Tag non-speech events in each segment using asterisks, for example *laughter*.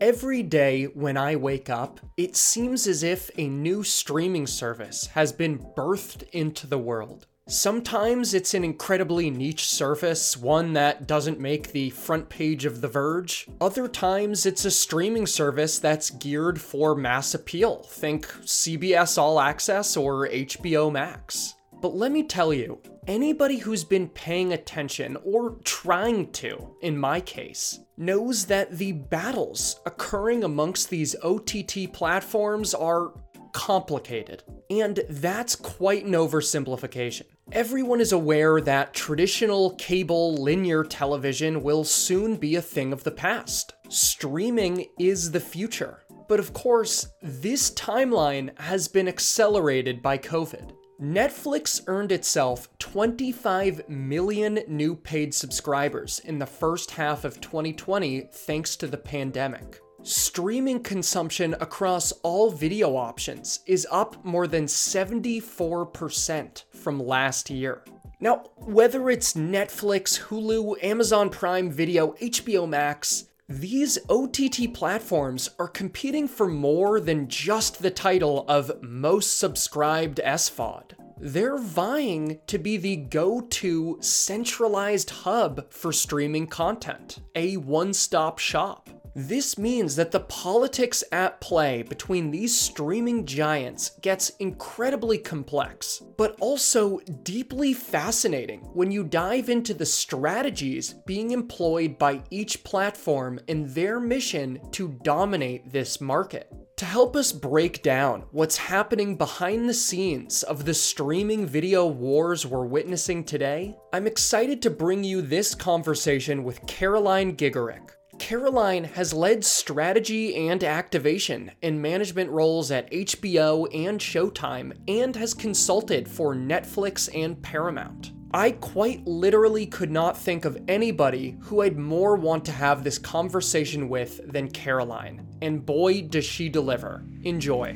Every day when I wake up, it seems as if a new streaming service has been birthed into the world. Sometimes it's an incredibly niche service, one that doesn't make the front page of The Verge. Other times it's a streaming service that's geared for mass appeal. Think CBS All Access or HBO Max. But let me tell you, anybody who's been paying attention, or trying to, in my case, knows that the battles occurring amongst these OTT platforms are complicated. And that's quite an oversimplification. Everyone is aware that traditional cable linear television will soon be a thing of the past. Streaming is the future. But of course, this timeline has been accelerated by COVID. Netflix earned itself 25 million new paid subscribers in the first half of 2020 thanks to the pandemic. Streaming consumption across all video options is up more than 74% from last year. Now, whether it's Netflix, Hulu, Amazon Prime Video, HBO Max, these OTT platforms are competing for more than just the title of most subscribed SVOD. They're vying to be the go to centralized hub for streaming content, a one stop shop. This means that the politics at play between these streaming giants gets incredibly complex, but also deeply fascinating when you dive into the strategies being employed by each platform in their mission to dominate this market. To help us break down what's happening behind the scenes of the streaming video wars we're witnessing today, I'm excited to bring you this conversation with Caroline Gigorek. Caroline has led strategy and activation in management roles at HBO and Showtime and has consulted for Netflix and Paramount. I quite literally could not think of anybody who I'd more want to have this conversation with than Caroline. And boy, does she deliver. Enjoy.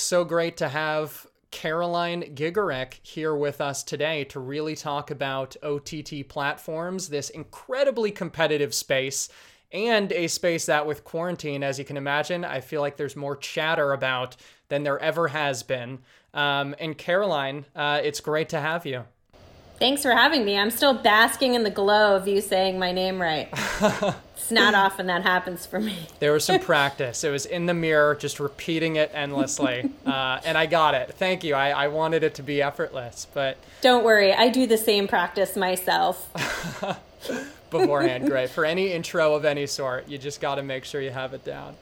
So great to have Caroline Gigorek here with us today to really talk about OTT platforms, this incredibly competitive space, and a space that, with quarantine, as you can imagine, I feel like there's more chatter about than there ever has been. Um, and Caroline, uh, it's great to have you. Thanks for having me. I'm still basking in the glow of you saying my name right. *laughs* it's not often that happens for me. *laughs* there was some *laughs* practice. It was in the mirror, just repeating it endlessly. *laughs* Uh, and I got it. Thank you. I, I wanted it to be effortless, but. Don't worry. I do the same practice myself. Beforehand, great. For any intro of any sort, you just got to make sure you have it down.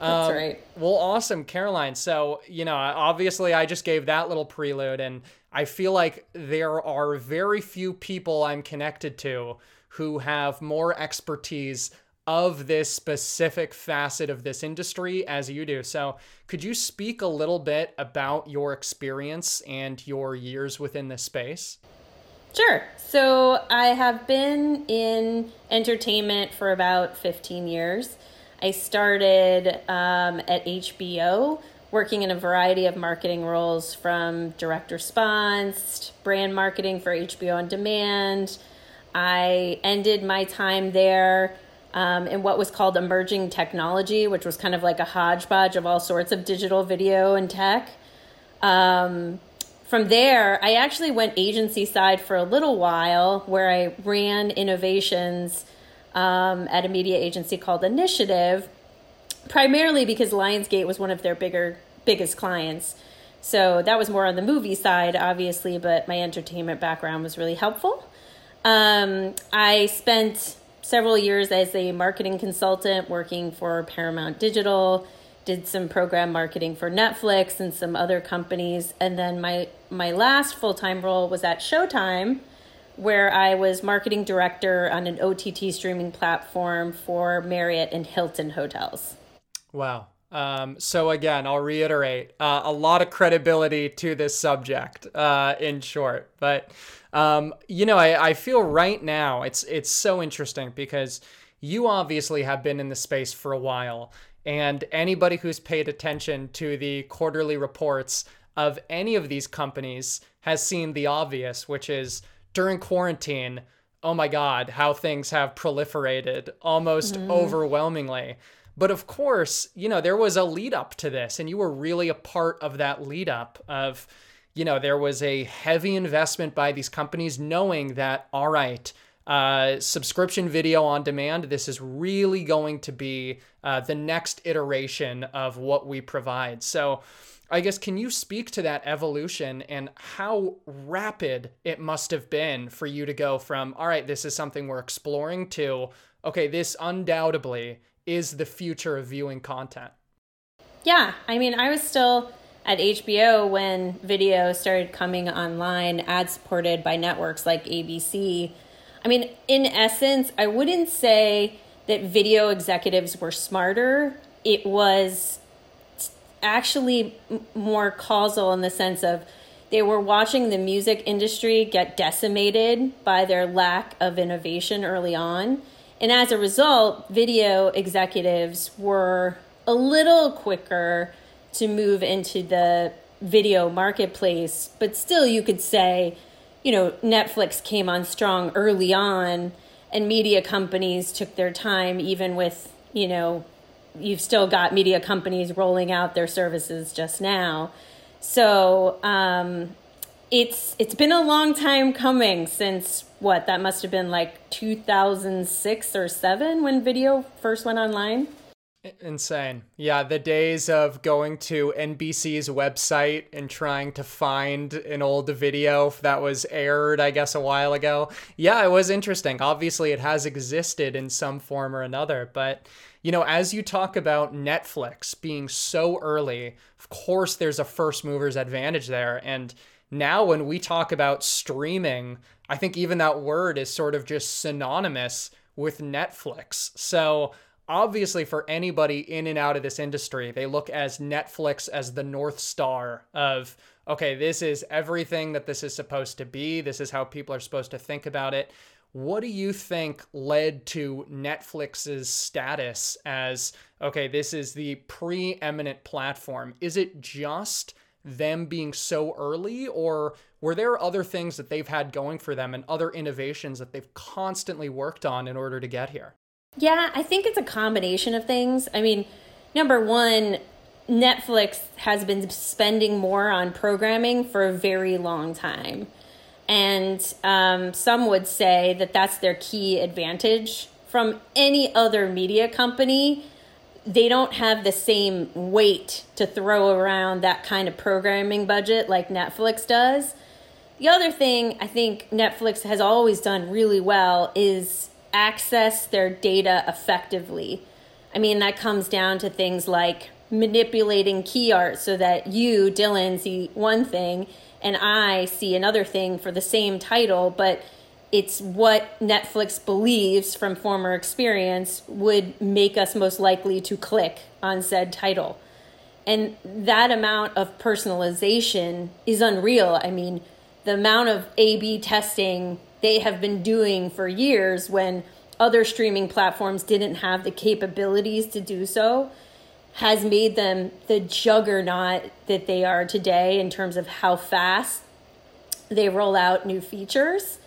That's um, right. Well, awesome, Caroline. So, you know, obviously I just gave that little prelude, and I feel like there are very few people I'm connected to who have more expertise of this specific facet of this industry as you do. So, could you speak a little bit about your experience and your years within this space? Sure. So, I have been in entertainment for about 15 years. I started um, at HBO working in a variety of marketing roles from direct response, brand marketing for HBO on demand. I ended my time there um, in what was called emerging technology, which was kind of like a hodgepodge of all sorts of digital video and tech. Um, from there, I actually went agency side for a little while where I ran innovations um, at a media agency called Initiative, primarily because Lionsgate was one of their bigger biggest clients. So that was more on the movie side, obviously, but my entertainment background was really helpful. Um, I spent several years as a marketing consultant working for Paramount Digital, did some program marketing for Netflix and some other companies, and then my my last full time role was at Showtime, where I was marketing director on an OTT streaming platform for Marriott and Hilton hotels. Wow. Um, so again, I'll reiterate uh, a lot of credibility to this subject. Uh, in short, but um, you know, I, I feel right now it's it's so interesting because you obviously have been in the space for a while, And anybody who's paid attention to the quarterly reports of any of these companies has seen the obvious, which is during quarantine, oh my God, how things have proliferated almost mm-hmm. overwhelmingly. But of course, you know, there was a lead up to this, and you were really a part of that lead up of, you know, there was a heavy investment by these companies knowing that, all right, uh, subscription video on demand. This is really going to be uh, the next iteration of what we provide. So, I guess, can you speak to that evolution and how rapid it must have been for you to go from, all right, this is something we're exploring to, okay, this undoubtedly is the future of viewing content? Yeah. I mean, I was still at HBO when video started coming online, ad supported by networks like ABC. I mean, in essence, I wouldn't say that video executives were smarter. It was actually more causal in the sense of they were watching the music industry get decimated by their lack of innovation early on. And as a result, video executives were a little quicker to move into the video marketplace, but still, you could say you know, Netflix came on strong early on, and media companies took their time, even with, you know, you've still got media companies rolling out their services just now. So um, it's it's been a long time coming since what that must have been like 2006 or seven when video first went online. Insane. Yeah, the days of going to NBC's website and trying to find an old video that was aired, I guess, a while ago. Yeah, it was interesting. Obviously, it has existed in some form or another. But, you know, as you talk about Netflix being so early, of course, there's a first mover's advantage there. And now, when we talk about streaming, I think even that word is sort of just synonymous with Netflix. So, obviously for anybody in and out of this industry they look as netflix as the north star of okay this is everything that this is supposed to be. This is how people are supposed to think about it. What do you think led to netflix's status as okay this is the preeminent platform? Is it just them being so early or were there other things that they've had going for them and other innovations that they've constantly worked on in order to get here yeah, I think it's a combination of things. I mean, number one, Netflix has been spending more on programming for a very long time. And um, some would say that that's their key advantage from any other media company. They don't have the same weight to throw around that kind of programming budget like Netflix does. The other thing I think Netflix has always done really well is access their data effectively. I mean, that comes down to things like manipulating key art so that you, Dylan, see one thing and I see another thing for the same title, but it's what Netflix believes from former experience would make us most likely to click on said title. And that amount of personalization is unreal. I mean, the amount of A B testing they have been doing for years when other streaming platforms didn't have the capabilities to do so has made them the juggernaut that they are today in terms of how fast they roll out new features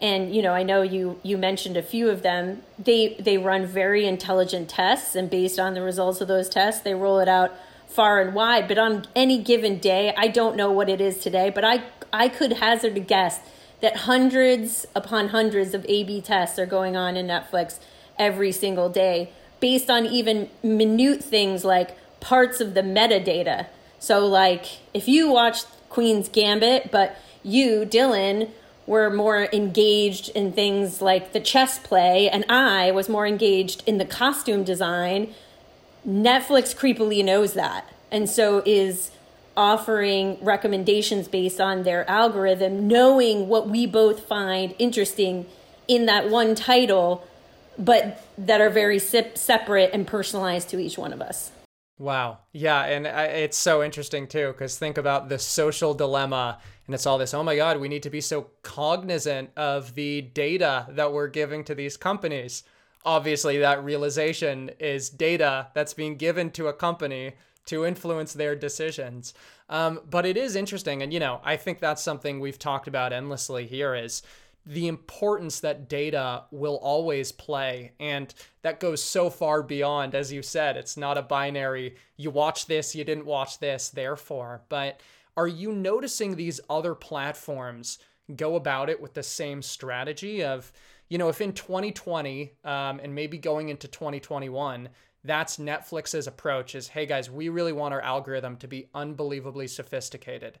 and you know i know you you mentioned a few of them they they run very intelligent tests and based on the results of those tests they roll it out far and wide but on any given day i don't know what it is today but i i could hazard a guess that hundreds upon hundreds of A B tests are going on in Netflix every single day based on even minute things like parts of the metadata. So, like, if you watched Queen's Gambit, but you, Dylan, were more engaged in things like the chess play, and I was more engaged in the costume design, Netflix creepily knows that. And so is offering recommendations based on their algorithm, knowing what we both find interesting in that one title, but that are very separate and personalized to each one of us. Wow. Yeah. And it's so interesting too, because think about the social dilemma. And it's all this, oh my God, we need to be so cognizant of the data that we're giving to these companies. obviously that realization is data that's being given to a company to influence their decisions. Um, but it is interesting, and you know, I think that's something we've talked about endlessly here is the importance that data will always play. And that goes so far beyond, as you said, it's not a binary, you watch this, you didn't watch this, therefore. But are you noticing these other platforms go about it with the same strategy of, you know, if in 2020 um, and maybe going into 2021, that's Netflix's approach is, hey guys, we really want our algorithm to be unbelievably sophisticated.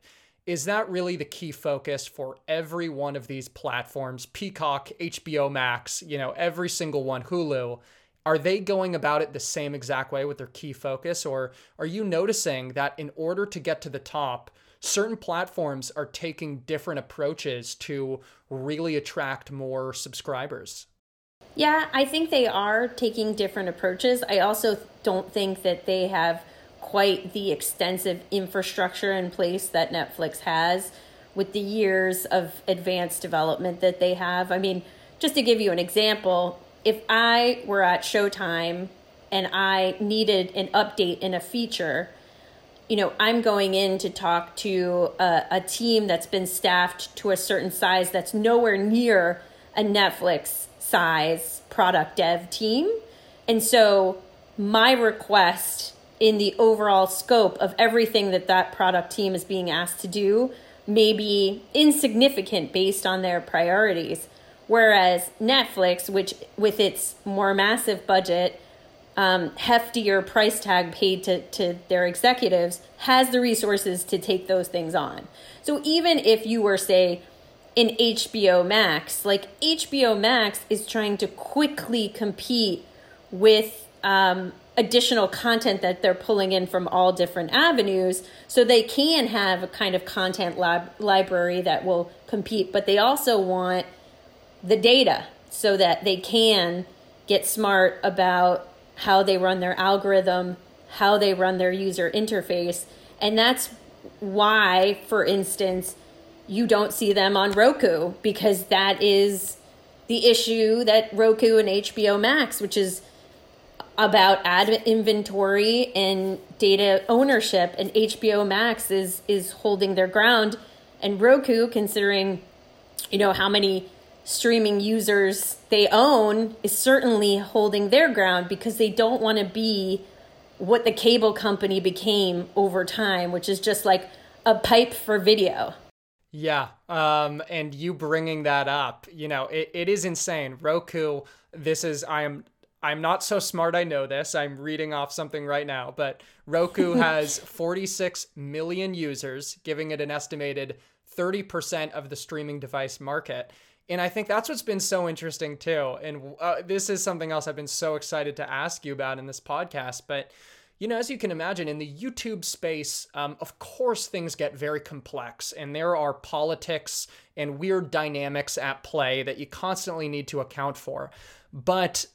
Is that really the key focus for every one of these platforms? Peacock, HBO Max, you know, every single one, Hulu. Are they going about it the same exact way with their key focus? Or are you noticing that in order to get to the top, certain platforms are taking different approaches to really attract more subscribers. Yeah, I think they are taking different approaches. I also don't think that they have quite the extensive infrastructure in place that Netflix has with the years of advanced development that they have. I mean, just to give you an example, if I were at Showtime and I needed an update in a feature, you know, I'm going in to talk to a, a, team that's been staffed to a certain size that's nowhere near a Netflix size product dev team. And so my request in the overall scope of everything that that product team is being asked to do may be insignificant based on their priorities. Whereas Netflix, which with its more massive budget, um, heftier price tag paid to, to their executives has the resources to take those things on. So even if you were, say, in HBO Max, like HBO Max is trying to quickly compete with um, additional content that they're pulling in from all different avenues so they can have a kind of content lab library that will compete but they also want the data so that they can get smart about how they run their algorithm, how they run their user interface. And that's why, for instance, you don't see them on Roku because that is the issue that Roku and HBO Max, which is about ad inventory and data ownership and HBO Max is is holding their ground and Roku considering you know how many streaming users they own is certainly holding their ground because they don't want to be what the cable company became over time, which is just like a pipe for video. Yeah. Um, and you bringing that up, you know, it, it is insane. Roku, this is, I am, I'm not so smart. I know this. I'm reading off something right now, but Roku *laughs* has 46 million users, giving it an estimated 30% of the streaming device market. And I think that's what's been so interesting too. And uh, this is something else I've been so excited to ask you about in this podcast. But, you know, as you can imagine, in the YouTube space, um, of course, things get very complex and there are politics and weird dynamics at play that you constantly need to account for. But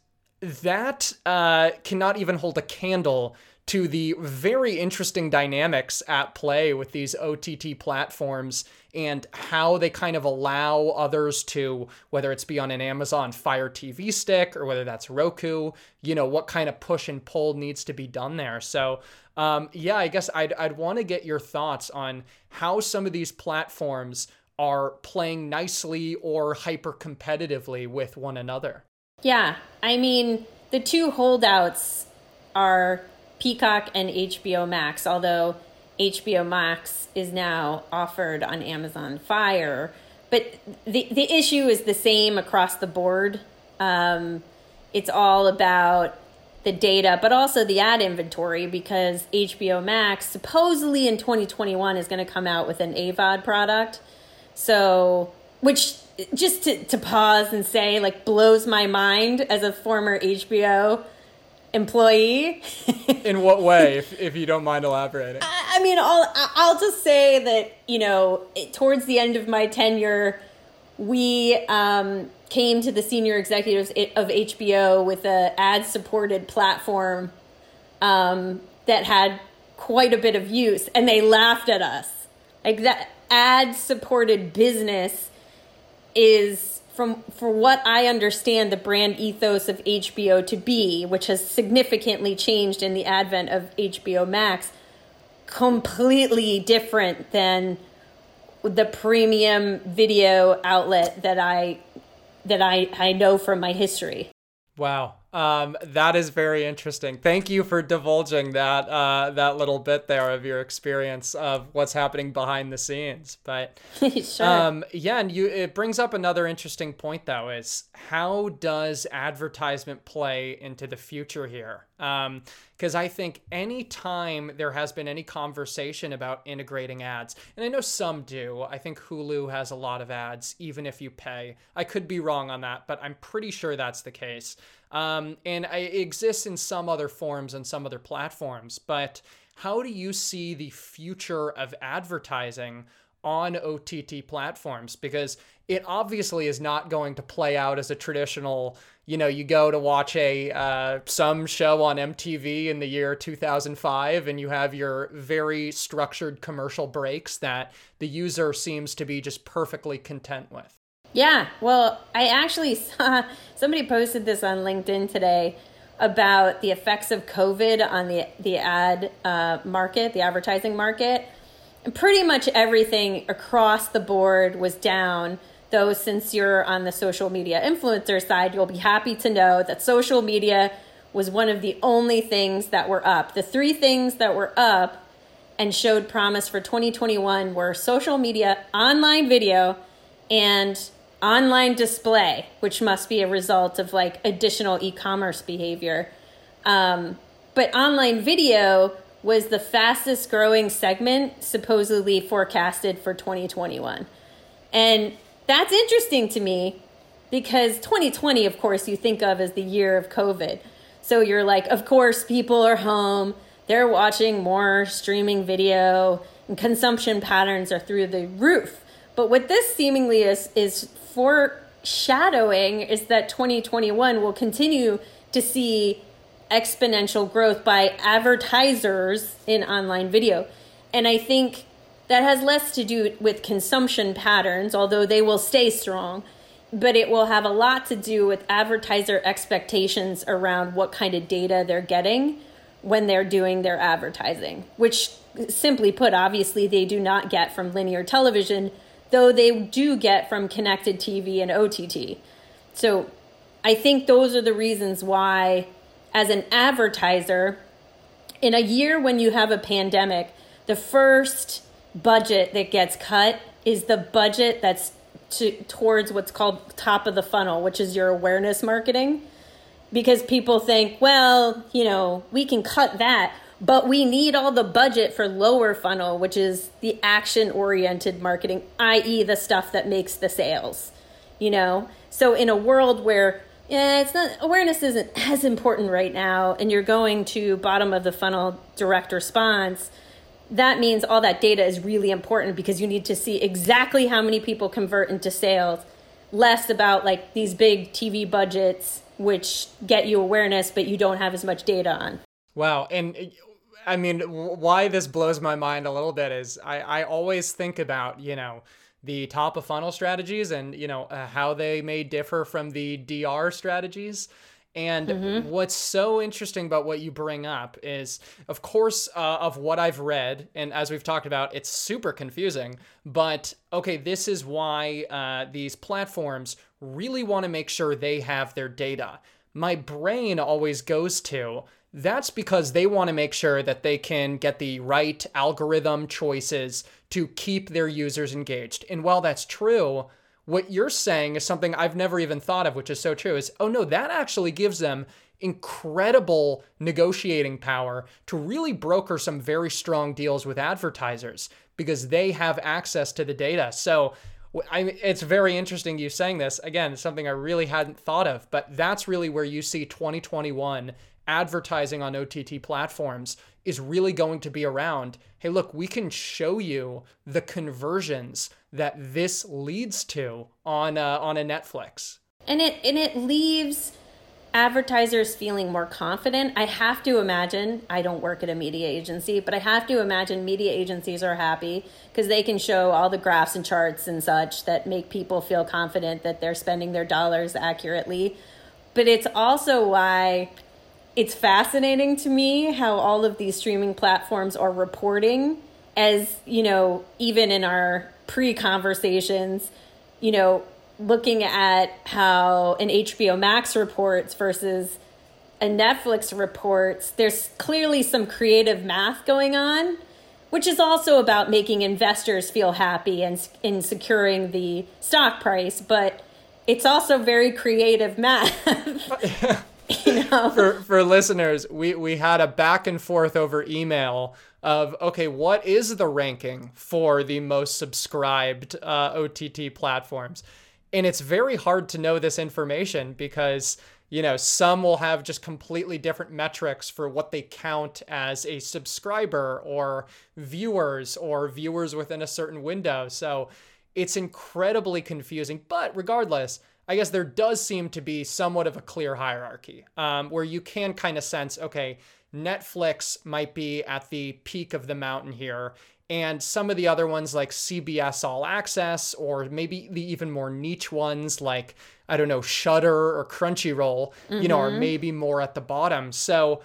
that uh, cannot even hold a candle to the very interesting dynamics at play with these OTT platforms and how they kind of allow others to, whether it's be on an Amazon Fire TV stick or whether that's Roku, you know, what kind of push and pull needs to be done there. So, um, yeah, I guess I'd, I'd want to get your thoughts on how some of these platforms are playing nicely or hyper competitively with one another. Yeah, I mean, the two holdouts are Peacock and HBO Max, although HBO Max is now offered on Amazon Fire. But the, the issue is the same across the board. Um, it's all about the data, but also the ad inventory because HBO Max supposedly in 2021 is going to come out with an AVOD product. So, which just to, to pause and say, like, blows my mind as a former HBO employee. *laughs* In what way, if, if you don't mind elaborating? I, I mean, I'll I'll just say that you know, towards the end of my tenure, we um, came to the senior executives of HBO with a ad supported platform um, that had quite a bit of use, and they laughed at us. Like that ad supported business is from for what I understand the brand ethos of HBO to be, which has significantly changed in the advent of HBO Max, completely different than the premium video outlet that I that I, I know from my history. Wow. Um, that is very interesting. Thank you for divulging that uh, that little bit there of your experience of what's happening behind the scenes. But *laughs* sure. um, yeah, and you it brings up another interesting point though is how does advertisement play into the future here? Because um, I think anytime there has been any conversation about integrating ads, and I know some do. I think Hulu has a lot of ads, even if you pay. I could be wrong on that, but I'm pretty sure that's the case. Um, and it exists in some other forms and some other platforms. But how do you see the future of advertising on OTT platforms? Because it obviously is not going to play out as a traditional, you know, you go to watch a uh, some show on MTV in the year 2005 and you have your very structured commercial breaks that the user seems to be just perfectly content with. Yeah, well, I actually *laughs* saw somebody posted this on LinkedIn today about the effects of COVID on the the ad uh, market, the advertising market. And pretty much everything across the board was down. Though, since you're on the social media influencer side, you'll be happy to know that social media was one of the only things that were up. The three things that were up and showed promise for 2021 were social media, online video, and online display, which must be a result of like additional e commerce behavior. Um, but online video was the fastest growing segment supposedly forecasted for 2021. And that's interesting to me because 2020, of course, you think of as the year of COVID. So you're like, of course, people are home, they're watching more streaming video, and consumption patterns are through the roof. But what this seemingly is, is foreshadowing is that 2021 will continue to see exponential growth by advertisers in online video. And I think that has less to do with consumption patterns, although they will stay strong, but it will have a lot to do with advertiser expectations around what kind of data they're getting when they're doing their advertising, which simply put, obviously, they do not get from linear television though they do get from connected TV and OTT. So I think those are the reasons why, as an advertiser, in a year when you have a pandemic, the first budget that gets cut is the budget that's to, towards what's called top of the funnel, which is your awareness marketing. Because people think, well, you know, we can cut that but we need all the budget for lower funnel, which is the action oriented marketing, i.e., the stuff that makes the sales. You know, so in a world where yeah, it's not awareness isn't as important right now, and you're going to bottom of the funnel direct response. That means all that data is really important because you need to see exactly how many people convert into sales, less about like these big TV budgets, which get you awareness, but you don't have as much data on. Wow. And I mean, why this blows my mind a little bit is I, I always think about, you know, the top of funnel strategies and, you know, uh, how they may differ from the DR strategies. And mm-hmm. what's so interesting about what you bring up is, of course, uh, of what I've read, and as we've talked about, it's super confusing. But okay, this is why uh, these platforms really want to make sure they have their data. My brain always goes to that's because they want to make sure that they can get the right algorithm choices to keep their users engaged. And while that's true, what you're saying is something I've never even thought of, which is so true is, oh no, that actually gives them incredible negotiating power to really broker some very strong deals with advertisers because they have access to the data. So I, it's very interesting you saying this. Again, something I really hadn't thought of, but that's really where you see 2021 advertising on OTT platforms is really going to be around hey, look, we can show you the conversions that this leads to on, uh, on a Netflix. And it, and it leaves advertisers feeling more confident. I have to imagine, I don't work at a media agency, but I have to imagine media agencies are happy because they can show all the graphs and charts and such that make people feel confident that they're spending their dollars accurately. But it's also why it's fascinating to me how all of these streaming platforms are reporting as, you know, even in our pre conversations, you know, looking at how an HBO Max reports versus a Netflix reports, there's clearly some creative math going on, which is also about making investors feel happy and in securing the stock price, but it's also very creative math. *laughs* *laughs* *laughs* know? for for listeners, we we had a back and forth over email of okay, what is the ranking for the most subscribed uh, OTT platforms? And it's very hard to know this information because, you know, some will have just completely different metrics for what they count as a subscriber or viewers or viewers within a certain window. So it's incredibly confusing. But regardless, I guess there does seem to be somewhat of a clear hierarchy um, where you can kind of sense okay, Netflix might be at the peak of the mountain here, and some of the other ones like CBS All Access, or maybe the even more niche ones like, I don't know, Shudder or Crunchyroll, mm-hmm. you know, are mm-hmm. maybe more at the bottom. So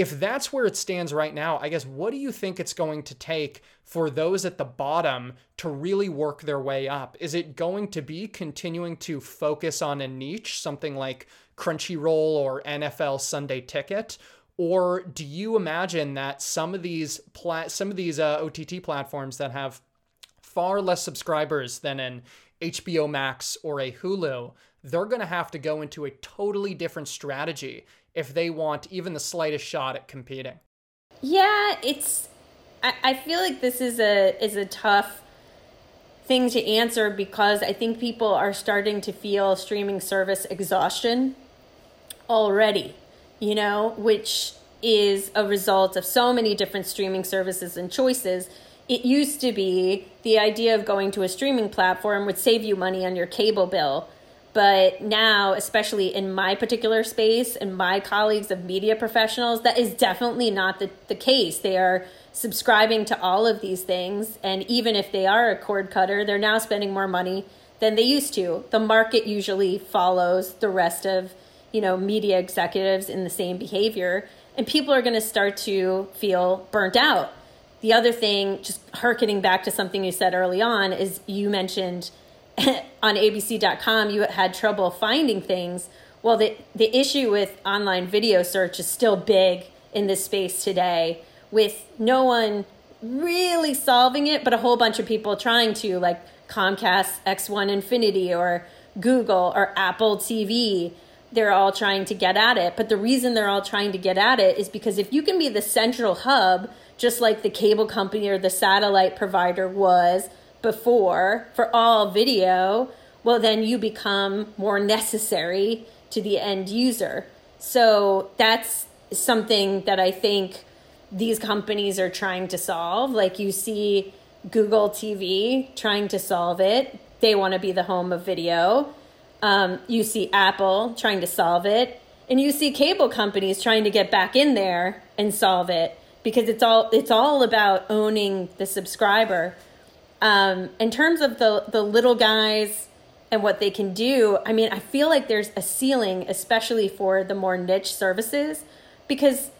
if that's where it stands right now, I guess what do you think it's going to take for those at the bottom to really work their way up? Is it going to be continuing to focus on a niche, something like Crunchyroll or NFL Sunday Ticket? Or do you imagine that some of these pla- some of these uh, OTT platforms that have far less subscribers than an HBO Max or a Hulu, they're going to have to go into a totally different strategy if they want even the slightest shot at competing. Yeah, it's. I, I feel like this is a is a tough thing to answer because I think people are starting to feel streaming service exhaustion already you know, which is a result of so many different streaming services and choices. It used to be the idea of going to a streaming platform would save you money on your cable bill. But now, especially in my particular space and my colleagues of media professionals, that is definitely not the, the case. They are subscribing to all of these things. And even if they are a cord cutter, they're now spending more money than they used to. The market usually follows the rest of you know, media executives in the same behavior, and people are going to start to feel burnt out. The other thing, just harkening back to something you said early on, is you mentioned *laughs* on ABC.com you had trouble finding things. Well, the, the issue with online video search is still big in this space today, with no one really solving it, but a whole bunch of people trying to, like Comcast X1 Infinity or Google or Apple TV they're all trying to get at it. But the reason they're all trying to get at it is because if you can be the central hub, just like the cable company or the satellite provider was before for all video, well, then you become more necessary to the end user. So that's something that I think these companies are trying to solve. Like you see Google TV trying to solve it, they want to be the home of video um, you see Apple trying to solve it, and you see cable companies trying to get back in there and solve it because it's all it's all about owning the subscriber. Um, in terms of the the little guys and what they can do, I mean, I feel like there's a ceiling, especially for the more niche services, because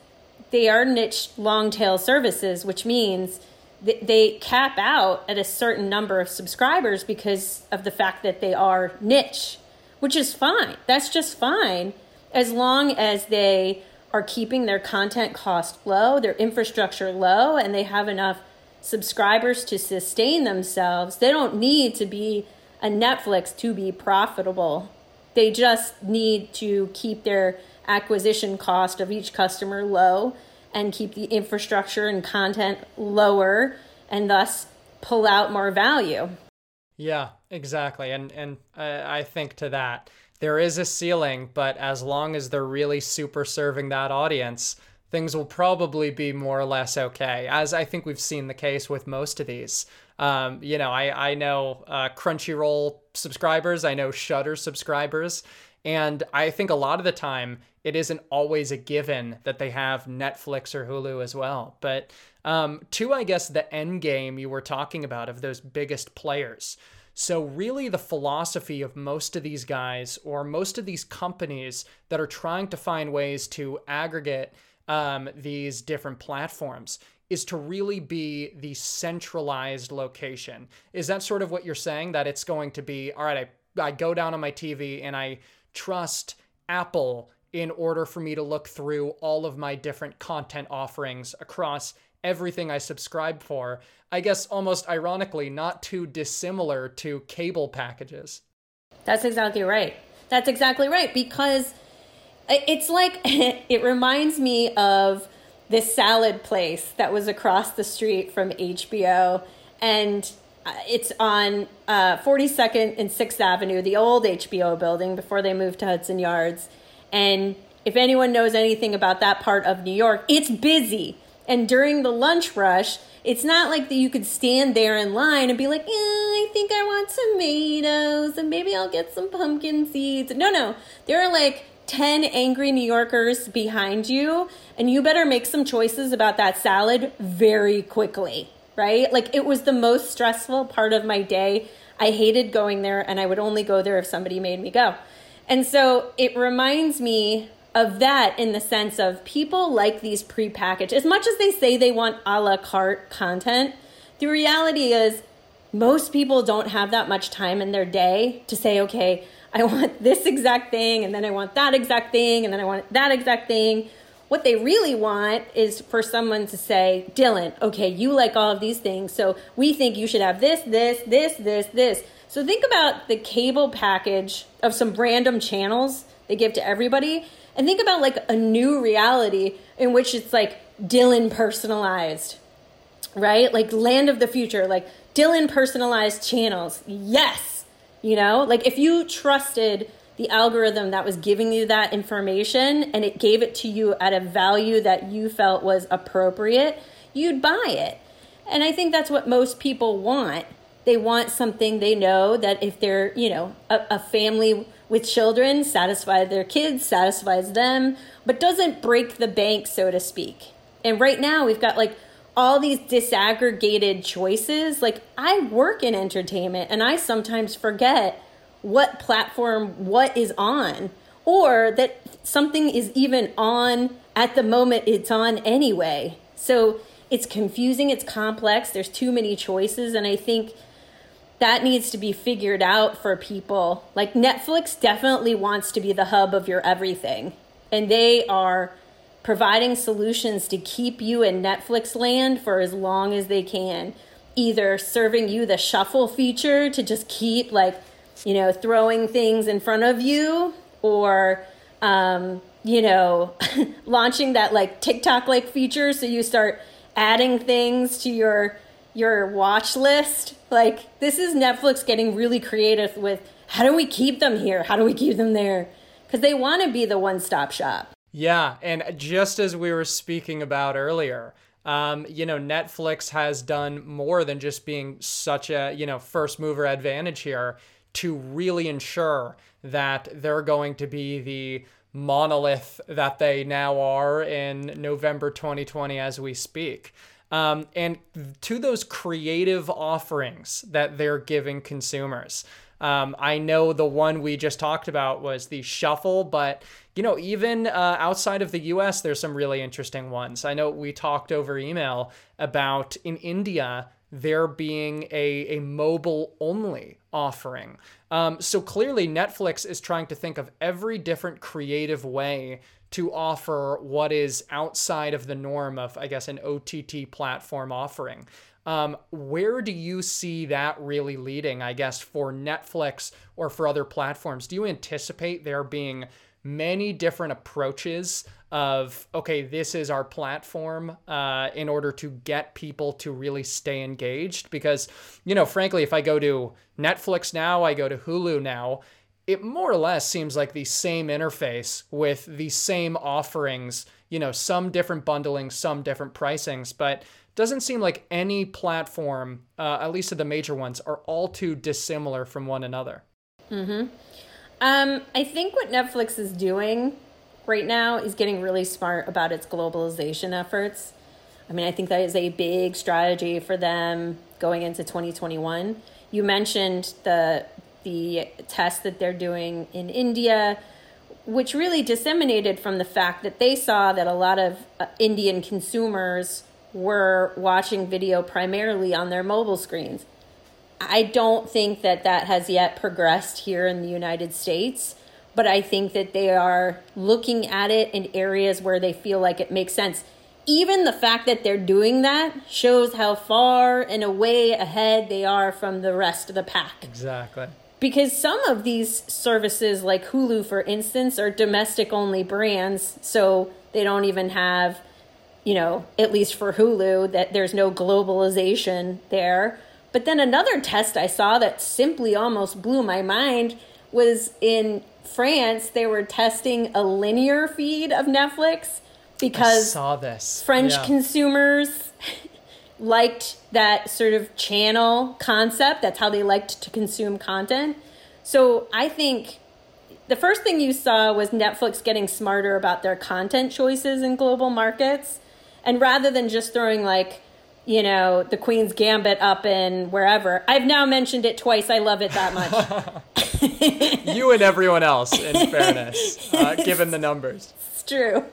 they are niche long tail services, which means they cap out at a certain number of subscribers because of the fact that they are niche which is fine. That's just fine as long as they are keeping their content cost low, their infrastructure low, and they have enough subscribers to sustain themselves. They don't need to be a Netflix to be profitable. They just need to keep their acquisition cost of each customer low and keep the infrastructure and content lower and thus pull out more value. Yeah, exactly. And and uh, I think to that there is a ceiling, but as long as they're really super serving that audience, things will probably be more or less okay. As I think we've seen the case with most of these. Um, you know, I I know uh, Crunchyroll subscribers, I know Shudder subscribers, and I think a lot of the time it isn't always a given that they have Netflix or Hulu as well. But um, to, I guess, the end game you were talking about of those biggest players. So, really, the philosophy of most of these guys or most of these companies that are trying to find ways to aggregate um, these different platforms is to really be the centralized location. Is that sort of what you're saying? That it's going to be, all right, I, I go down on my TV and I trust Apple in order for me to look through all of my different content offerings across everything I subscribe for. I guess almost ironically, not too dissimilar to cable packages. That's exactly right. That's exactly right. Because it's like, *laughs* it reminds me of this salad place that was across the street from HBO. And uh, it's on uh, 42nd and 6th Avenue, the old HBO building before they moved to Hudson Yards. And if anyone knows anything about that part of New York, it's busy. And during the lunch rush, it's not like that you could stand there in line and be like, I think I want tomatoes and maybe I'll get some pumpkin seeds. No, no. There are like 10 angry New Yorkers behind you, and you better make some choices about that salad very quickly, right? Like it was the most stressful part of my day. I hated going there, and I would only go there if somebody made me go. And so it reminds me of that in the sense of people like these prepackaged, as much as they say they want a la carte content, the reality is most people don't have that much time in their day to say, okay, I want this exact thing, and then I want that exact thing, and then I want that exact thing. What they really want is for someone to say, Dylan, okay, you like all of these things, so we think you should have this, this, this, this, this. So think about the cable package of some random channels they give to everybody, and think about like a new reality in which it's like Dylan personalized, right? Like Land of the Future, like Dylan personalized channels. Yes you know, like if you trusted the algorithm that was giving you that information and it gave it to you at a value that you felt was appropriate, you'd buy it. And I think that's what most people want. They want something they know that if they're, you know, a, a family with children satisfies their kids, satisfies them, but doesn't break the bank, so to speak. And right now we've got like all these disaggregated choices. Like I work in entertainment and I sometimes forget what platform what is on or that something is even on at the moment it's on anyway. So it's confusing, it's complex, there's too many choices and I think that needs to be figured out for people. Like Netflix definitely wants to be the hub of your everything. And they are providing solutions to keep you in Netflix land for as long as they can. Either serving you the shuffle feature to just keep, like, you know, throwing things in front of you, or, um, you know, *laughs* launching that like TikTok like feature so you start adding things to your your watch list. Like this is Netflix getting really creative with how do we keep them here? How do we keep them there? Cuz they want to be the one-stop shop. Yeah, and just as we were speaking about earlier, um, you know, Netflix has done more than just being such a, you know, first mover advantage here to really ensure that they're going to be the monolith that they now are in November 2020 as we speak. Um, and to those creative offerings that they're giving consumers. Um, I know the one we just talked about was the shuffle, but you know, even uh, outside of the US, there's some really interesting ones. I know we talked over email about in India there being a, a mobile only offering. Um, so clearly, Netflix is trying to think of every different creative way to offer what is outside of the norm of, I guess, an OTT platform offering. Um, where do you see that really leading, I guess, for Netflix or for other platforms? Do you anticipate there being many different approaches of okay this is our platform uh, in order to get people to really stay engaged because you know frankly if i go to netflix now i go to hulu now it more or less seems like the same interface with the same offerings you know some different bundling some different pricings but doesn't seem like any platform uh, at least of the major ones are all too dissimilar from one another mm-hmm um, I think what Netflix is doing right now is getting really smart about its globalization efforts. I mean, I think that is a big strategy for them going into 2021. You mentioned the the test that they're doing in India, which really disseminated from the fact that they saw that a lot of uh, Indian consumers were watching video primarily on their mobile screens. I don't think that that has yet progressed here in the United States, but I think that they are looking at it in areas where they feel like it makes sense even the fact that they're doing that shows how far and away ahead they are from the rest of the pack. Exactly. Because some of these services, like Hulu, for instance, are domestic only brands, so they don't even have, you know, at least for Hulu, that there's no globalization there. But then another test I saw that simply almost blew my mind was in France, they were testing a linear feed of Netflix because I saw this. French Yeah. consumers *laughs* liked that sort of channel concept. That's how they liked to consume content. So I think the first thing you saw was Netflix getting smarter about their content choices in global markets. And rather than just throwing like, you know, the Queen's Gambit up in wherever, I've now mentioned it twice. I love it that much. *laughs* you and everyone else, in *laughs* fairness, uh, given the numbers. It's true.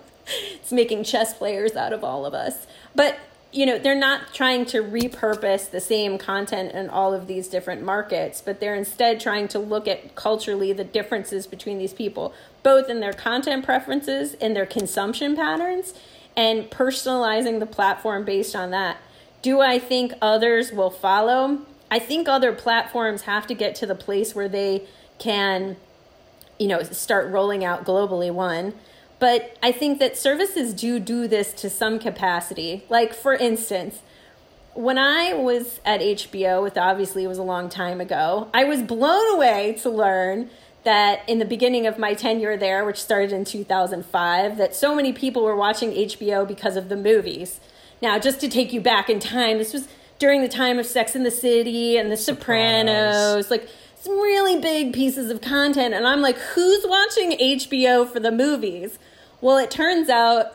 It's making chess players out of all of us. But, you know, they're not trying to repurpose the same content in all of these different markets, but they're instead trying to look at culturally the differences between these people, both in their content preferences and their consumption patterns, and personalizing the platform based on that. Do I think others will follow? I think other platforms have to get to the place where they can you know start rolling out globally one but i think that services do do this to some capacity like for instance when i was at hbo with obviously it was a long time ago i was blown away to learn that in the beginning of my tenure there which started in 2005 that so many people were watching hbo because of the movies. Now just to take you back in time this was during the time of sex in the city and the sopranos, Sopranos. like some really big pieces of content and i'm like who's watching hbo for the movies? Well it turns out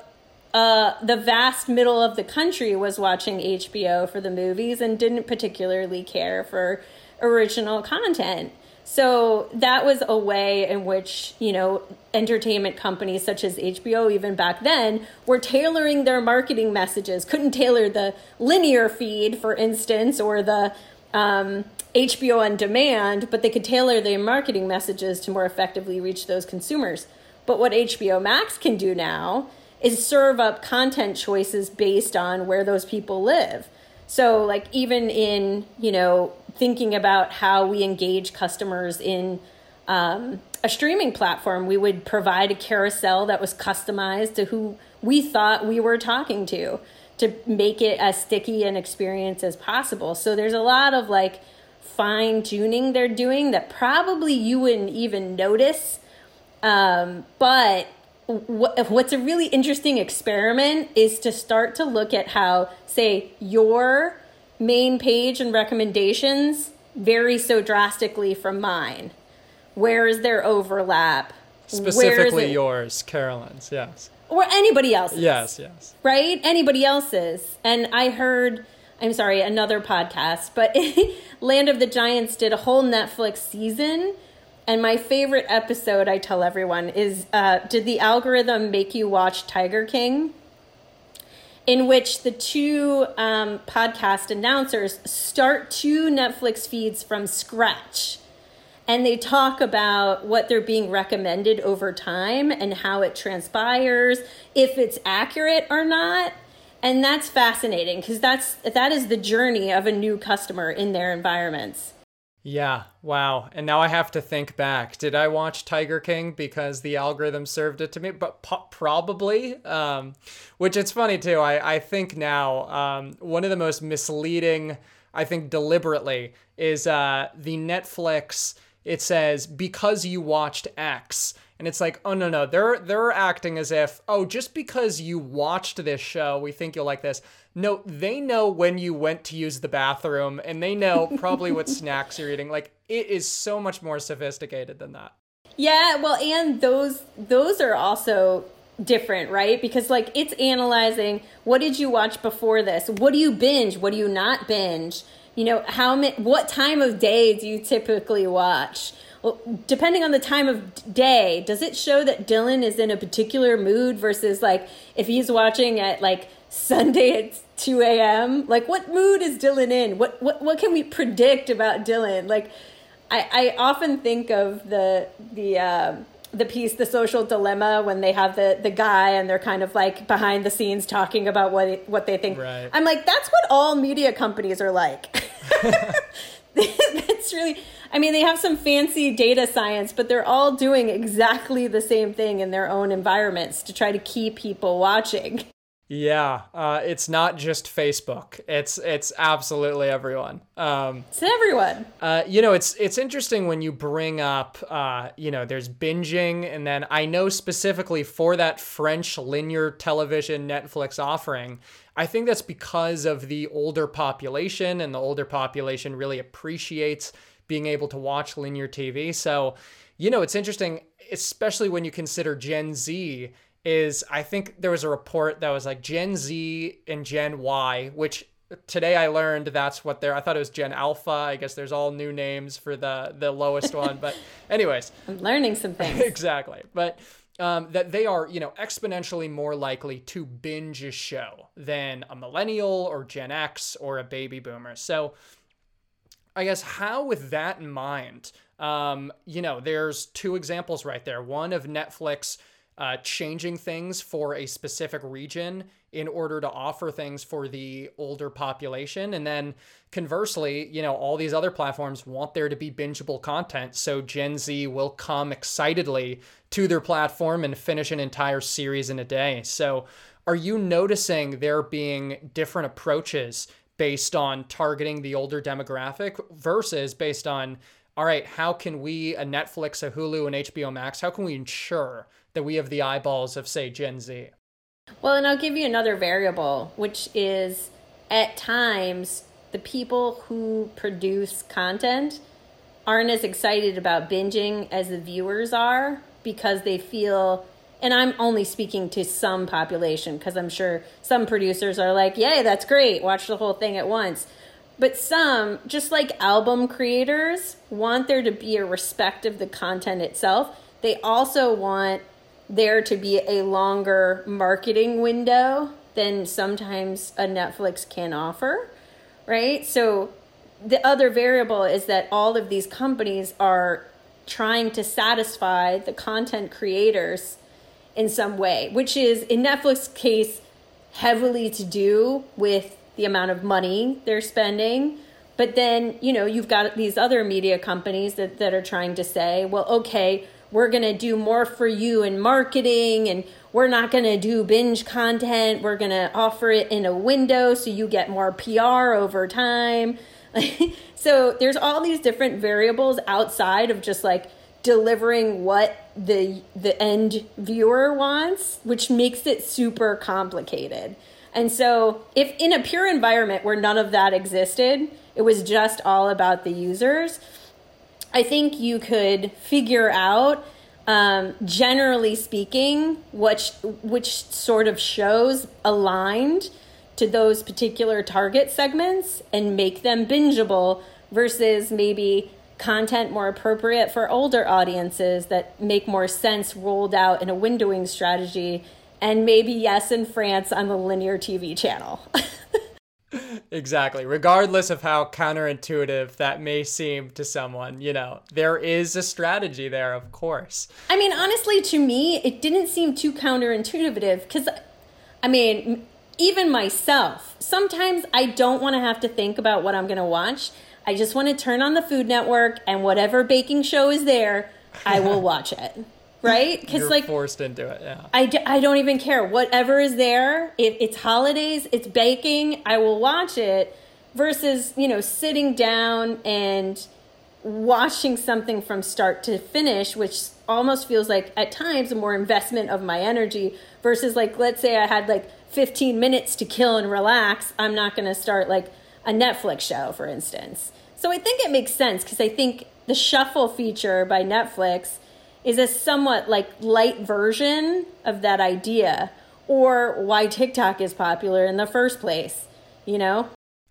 uh, the vast middle of the country was watching hbo for the movies and didn't particularly care for original content so that was a way in which you know entertainment companies such as hbo even back then were tailoring their marketing messages couldn't tailor the linear feed for instance or the um, HBO on demand, but they could tailor their marketing messages to more effectively reach those consumers. But what HBO Max can do now is serve up content choices based on where those people live. So, like, even in, you know, thinking about how we engage customers in um, a streaming platform, we would provide a carousel that was customized to who we thought we were talking to to make it as sticky an experience as possible. So there's a lot of like fine tuning they're doing that probably you wouldn't even notice. Um, but what, what's a really interesting experiment is to start to look at how, say, your main page and recommendations vary so drastically from mine. Where is there overlap? Specifically yours, Caroline's, yes. or anybody else's Yes, yes. right? Anybody else's. And I heard, I'm sorry, another podcast, but *laughs* Land of the Giants did a whole Netflix season. And my favorite episode, I tell everyone, is uh, Did the algorithm make you watch Tiger King? In which the two um, podcast announcers start two Netflix feeds from scratch and they talk about what they're being recommended over time and how it transpires, if it's accurate or not. And that's fascinating because that's that is the journey of a new customer in their environments. Yeah, wow. And now I have to think back. Did I watch Tiger King because the algorithm served it to me? But po- probably. Um, which it's funny too. I, I think now um, one of the most misleading, I think deliberately, is uh, the Netflix. It says because you watched X, and it's like, oh no no, they're they're acting as if oh just because you watched this show, we think you'll like this. No, they know when you went to use the bathroom, and they know probably what *laughs* snacks you're eating. Like it is so much more sophisticated than that. Yeah, well, and those those are also different, right? Because like it's analyzing what did you watch before this? What do you binge? What do you not binge? You know, how many what time of day do you typically watch? Well, depending on the time of day, does it show that Dylan is in a particular mood versus like if he's watching at like Sunday at 2 a.m.? Like, what mood is Dylan in? What, what, what can we predict about Dylan? Like, I, I often think of the, the, um, the piece the social dilemma when they have the the guy and they're kind of like behind the scenes talking about what what they think right. i'm like that's what all media companies are like *laughs* *laughs* that's really i mean they have some fancy data science but they're all doing exactly the same thing in their own environments to try to keep people watching yeah, uh, it's not just Facebook. It's it's absolutely everyone. Um, it's everyone. Uh, you know, it's it's interesting when you bring up, uh, you know, there's binging, and then I know specifically for that French linear television Netflix offering. I think that's because of the older population, and the older population really appreciates being able to watch linear TV. So, you know, it's interesting, especially when you consider Gen Z is I think there was a report that was like Gen Z and Gen Y, which today I learned that's what they're I thought it was Gen Alpha. I guess there's all new names for the the lowest one, but *laughs* anyways, I'm learning some things. *laughs* exactly. But um, that they are, you know, exponentially more likely to binge a show than a millennial or Gen X or a baby boomer. So, I guess how, with that in mind, um, you know, there's two examples right there. One of Netflix uh, changing things for a specific region in order to offer things for the older population. And then conversely, you know, all these other platforms want there to be bingeable content. So Gen Z will come excitedly to their platform and finish an entire series in a day. So are you noticing there being different approaches based on targeting the older demographic versus based on all right, how can we, a Netflix, a Hulu, and HBO Max, how can we ensure that we have the eyeballs of, say, Gen Z. Well, and I'll give you another variable, which is at times the people who produce content aren't as excited about binging as the viewers are because they feel and I'm only speaking to some population because I'm sure some producers are like, "Yay, that's great. Watch the whole thing at once." But some, just like album creators, want there to be a respect of the content itself. They also want there to be a longer marketing window than sometimes a Netflix can offer, right? So the other variable is that all of these companies are trying to satisfy the content creators in some way, which is in Netflix case heavily to do with the amount of money they're spending. But then, you know, you've got these other media companies that, that are trying to say, well, okay, we're going to do more for you in marketing and we're not going to do binge content. We're going to offer it in a window so you get more PR over time. *laughs* so there's all these different variables outside of just like delivering what the the end viewer wants, which makes it super complicated. And so if in a pure environment where none of that existed, it was just all about the users, I think you could figure out, um, generally speaking, which which sort of shows aligned to those particular target segments and make them bingeable versus maybe content more appropriate for older audiences that make more sense rolled out in a windowing strategy and maybe yes in France on the linear TV channel. *laughs* exactly. Regardless of how counterintuitive that may seem to someone, you know, there is a strategy there, of course. I mean, honestly, to me, it didn't seem too counterintuitive because, I mean, even myself, sometimes I don't want to have to think about what I'm going to watch. I just want to turn on the Food Network and whatever baking show is there, I will *laughs* watch it right? Because like forced into it. Yeah. I d- I don't even care whatever is there. If it's holidays, it's baking. I will watch it. Versus you know sitting down and watching something from start to finish, which almost feels like at times a more investment of my energy. Versus like let's say I had like 15 minutes to kill and relax. I'm not going to start like a Netflix show, for instance. So I think it makes sense because I think the shuffle feature by Netflix is a somewhat like light version of that idea or why TikTok is popular in the first place, you know?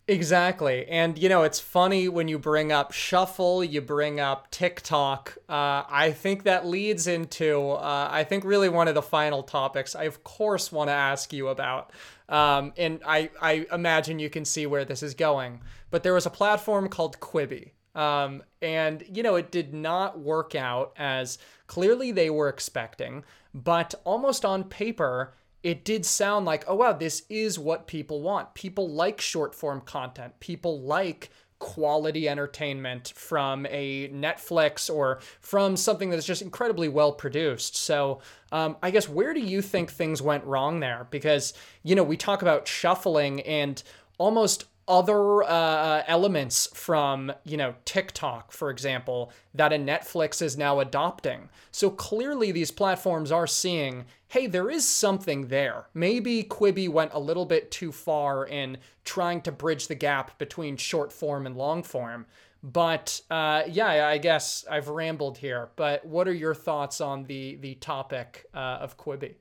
Exactly. And, you know, it's funny when you bring up Shuffle, you bring up TikTok. Uh, I think that leads into, uh, I think, really one of the final topics I, of course, want to ask you about. Um, and I, I imagine you can see where this is going. But there was a platform called Quibi. Um, and, you know, it did not work out as clearly they were expecting, but almost on paper, it did sound like, oh, wow, this is what people want. People like short form content. People like quality entertainment from a Netflix or from something that's just incredibly well produced. So, um, I guess, where do you think things went wrong there? Because, you know, we talk about shuffling and almost other uh, elements from you know TikTok, for example, that a Netflix is now adopting. So clearly, these platforms are seeing, hey, there is something there. Maybe Quibi went a little bit too far in trying to bridge the gap between short form and long form. But uh, yeah, I guess I've rambled here. But what are your thoughts on the the topic uh, of Quibi?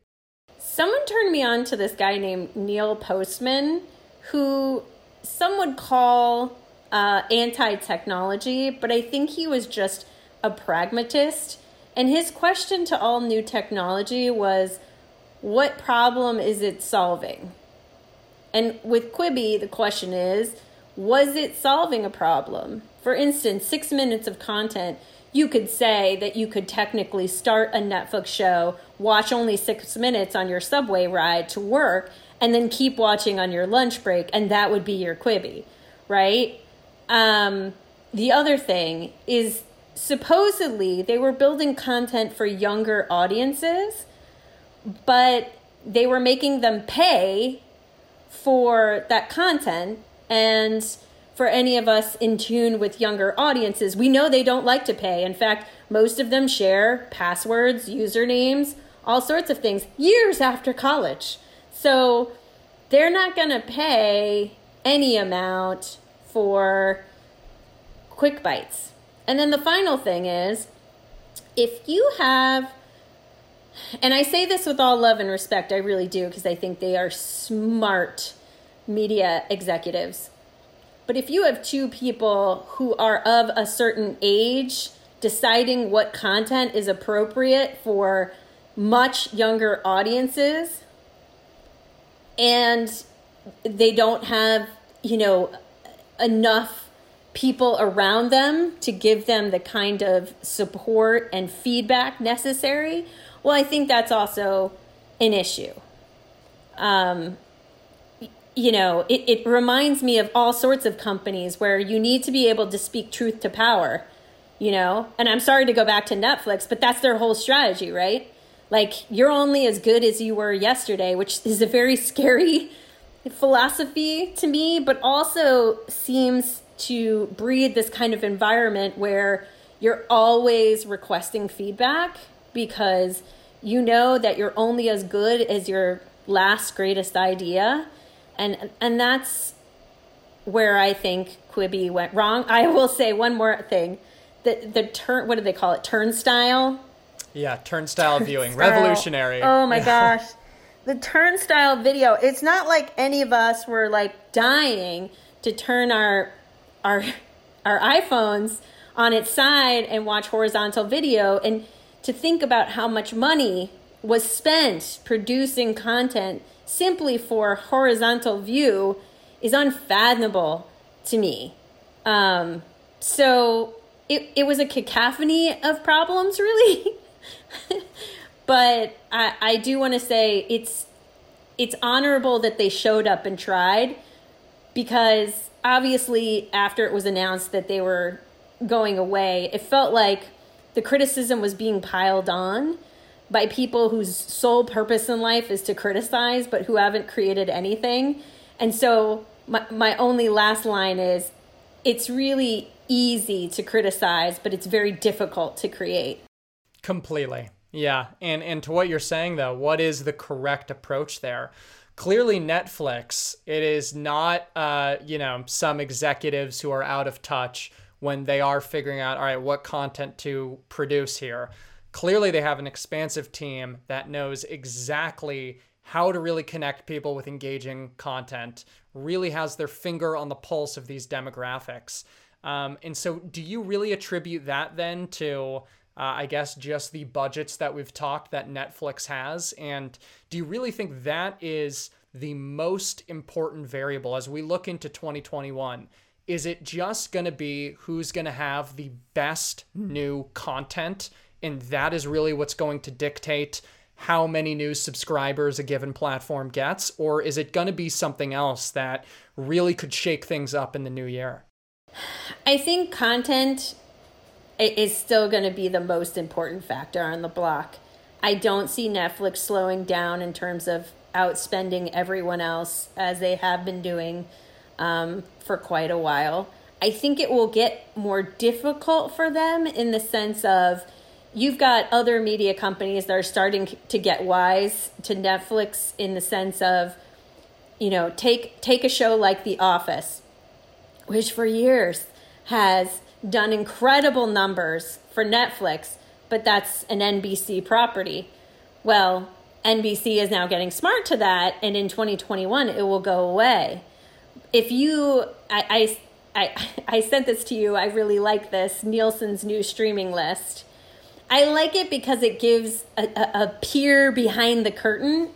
Someone turned me on to this guy named Neil Postman, who some would call uh, anti technology, but I think he was just a pragmatist. And his question to all new technology was what problem is it solving? And with Quibi, the question is was it solving a problem? For instance, six minutes of content, you could say that you could technically start a Netflix show, watch only six minutes on your subway ride to work, and then keep watching on your lunch break, and that would be your Quibi, right? Um, the other thing is supposedly they were building content for younger audiences, but they were making them pay for that content. And for any of us in tune with younger audiences, we know they don't like to pay. In fact, most of them share passwords, usernames, all sorts of things years after college. So they're not going to pay any amount for quick bites. And then the final thing is if you have, and I say this with all love and respect, I really do, because I think they are smart media executives. But if you have two people who are of a certain age deciding what content is appropriate for much younger audiences, and they don't have, you know, enough people around them to give them the kind of support and feedback necessary, well, I think that's also an issue. Um, you know, it, it reminds me of all sorts of companies where you need to be able to speak truth to power, you know? And I'm sorry to go back to Netflix, but that's their whole strategy, right? Like, you're only as good as you were yesterday, which is a very scary *laughs* philosophy to me, but also seems to breed this kind of environment where you're always requesting feedback because you know that you're only as good as your last greatest idea. And and that's where I think Quibi went wrong. *laughs* I will say one more thing. The the turn what do they call it? Turnstyle yeah, Turnstyle, Turnstyle. viewing, revolutionary. Oh my *laughs* gosh. The Turnstyle video, it's not like any of us were like dying to turn our our our iPhones on its side and watch horizontal video and to think about how much money was spent producing content simply for horizontal view is unfathomable to me. Um, so it, it was a cacophony of problems, *laughs* really. *laughs* but I, I do want to say it's it's honorable that they showed up and tried because obviously after it was announced that they were going away, it felt like the criticism was being piled on by people whose sole purpose in life is to criticize but who haven't created anything. And so my my only last line is it's really easy to criticize, but it's very difficult to create. Completely. Yeah. And and to what you're saying though, what is the correct approach there? Clearly Netflix, it is not uh, you know, some executives who are out of touch when they are figuring out, all right, what content to produce here. clearly they have an expansive team that knows exactly how to really connect people with engaging content, really has their finger on the pulse of these demographics. Um, and so, do you really attribute that then to, uh, I guess, just the budgets that we've talked that Netflix has? And do you really think that is the most important variable as we look into 2021? Is it just going to be who's going to have the best new content? And that is really what's going to dictate how many new subscribers a given platform gets? Or is it going to be something else that really could shake things up in the new year? I think content is still going to be the most important factor on the block. I don't see Netflix slowing down in terms of outspending everyone else as they have been doing um, for quite a while. I think it will get more difficult for them in the sense of you've got other media companies that are starting to get wise to Netflix in the sense of, you know, take take a show like The Office which for years has done incredible numbers for Netflix, but that's an NBC property. Well, NBC is now getting smart to that, and in 2021 it will go away. If you, I, I, I, *laughs* I sent this to you. I really like this Nielsen's new streaming list. I like it because it gives a, a, a peer behind the curtain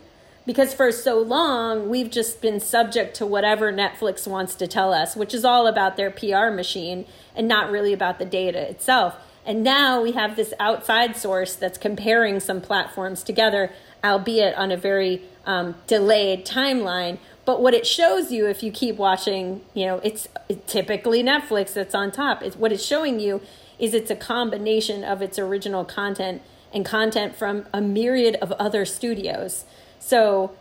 because for so long we've just been subject to whatever Netflix wants to tell us, which is all about their PR machine and not really about the data itself. And now we have this outside source that's comparing some platforms together, albeit on a very um, delayed timeline. But what it shows you, if you keep watching, you know, it's typically Netflix that's on top. It's what it's showing you is it's a combination of its original content and content from a myriad of other studios. So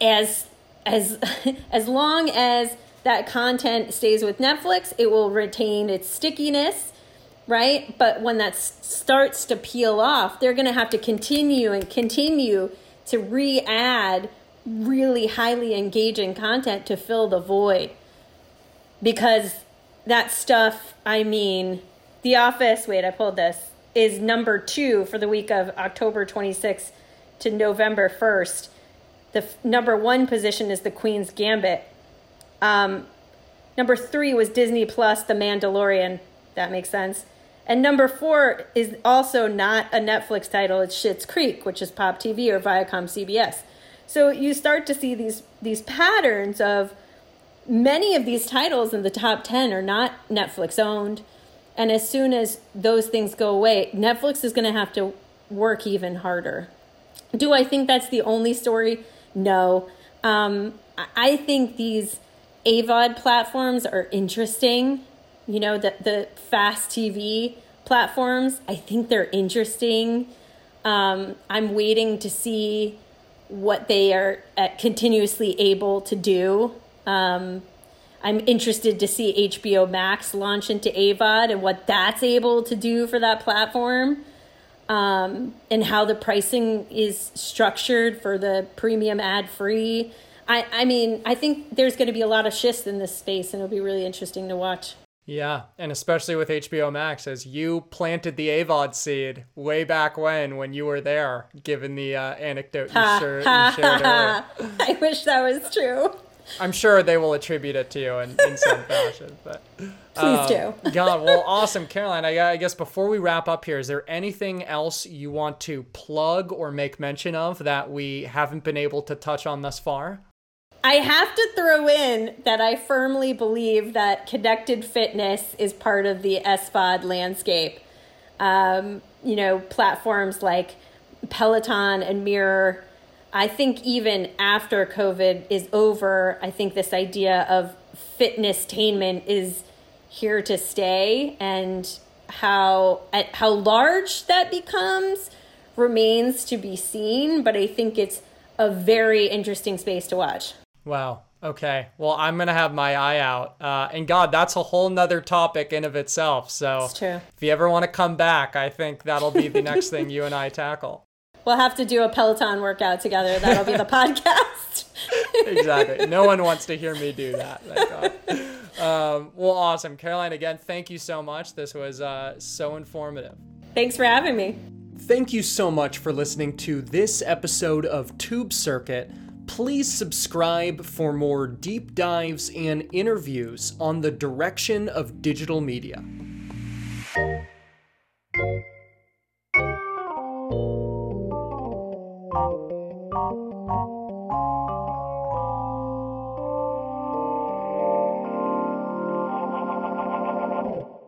as as *laughs* as long as that content stays with Netflix, it will retain its stickiness, right? But when that starts to peel off, they're going to have to continue and continue to re-add really highly engaging content to fill the void. Because that stuff, I mean, The Office, wait, I pulled this, is number 2 for the week of October 26th to November 1st. The f- number one position is The Queen's Gambit. Um, number three was Disney Plus, The Mandalorian. That makes sense. And number four is also not a Netflix title. It's Schitt's Creek, which is Pop TV or Viacom CBS. So you start to see these these patterns of many of these titles in the top 10 are not Netflix owned. And as soon as those things go away, Netflix is going to have to work even harder. Do I think that's the only story? No. Um, I think these AVOD platforms are interesting. You know, the, the FAST TV platforms, I think they're interesting. Um, I'm waiting to see what they are continuously able to do. Um, I'm interested to see HBO Max launch into AVOD and what that's able to do for that platform um, and how the pricing is structured for the premium ad free. I, I mean, I think there's going to be a lot of shifts in this space, and it'll be really interesting to watch. Yeah, and especially with HBO Max, as you planted the AVOD seed way back when, when you were there, given the uh, anecdote you, ha, shared, ha, you shared ha, I wish that was true. I'm sure they will attribute it to you in, in some fashion. But please um, do. God, well, awesome, Caroline. I, I, guess before we wrap up here, is there anything else you want to plug or make mention of that we haven't been able to touch on thus far? I have to throw in that I firmly believe that connected fitness is part of the SVOD landscape. Um, you know, platforms like Peloton and Mirror I think even after COVID is over, I think this idea of fitness tainment is here to stay and how at how large that becomes remains to be seen, but I think it's a very interesting space to watch. Wow. Okay. Well, I'm gonna have my eye out. Uh, and God, that's a whole nother topic in of itself. So it's if you ever want to come back, I think that'll be the next thing you and I tackle. *laughs* We'll have to do a Peloton workout together. That'll be the *laughs* podcast. exactly. No one wants to hear me do that. *laughs* Um, well, awesome. Caroline, again, thank you so much. This was uh, so informative. Thanks for having me. Thank you so much for listening to this episode of Tube Circuit. Please subscribe for more deep dives and interviews on the direction of digital media.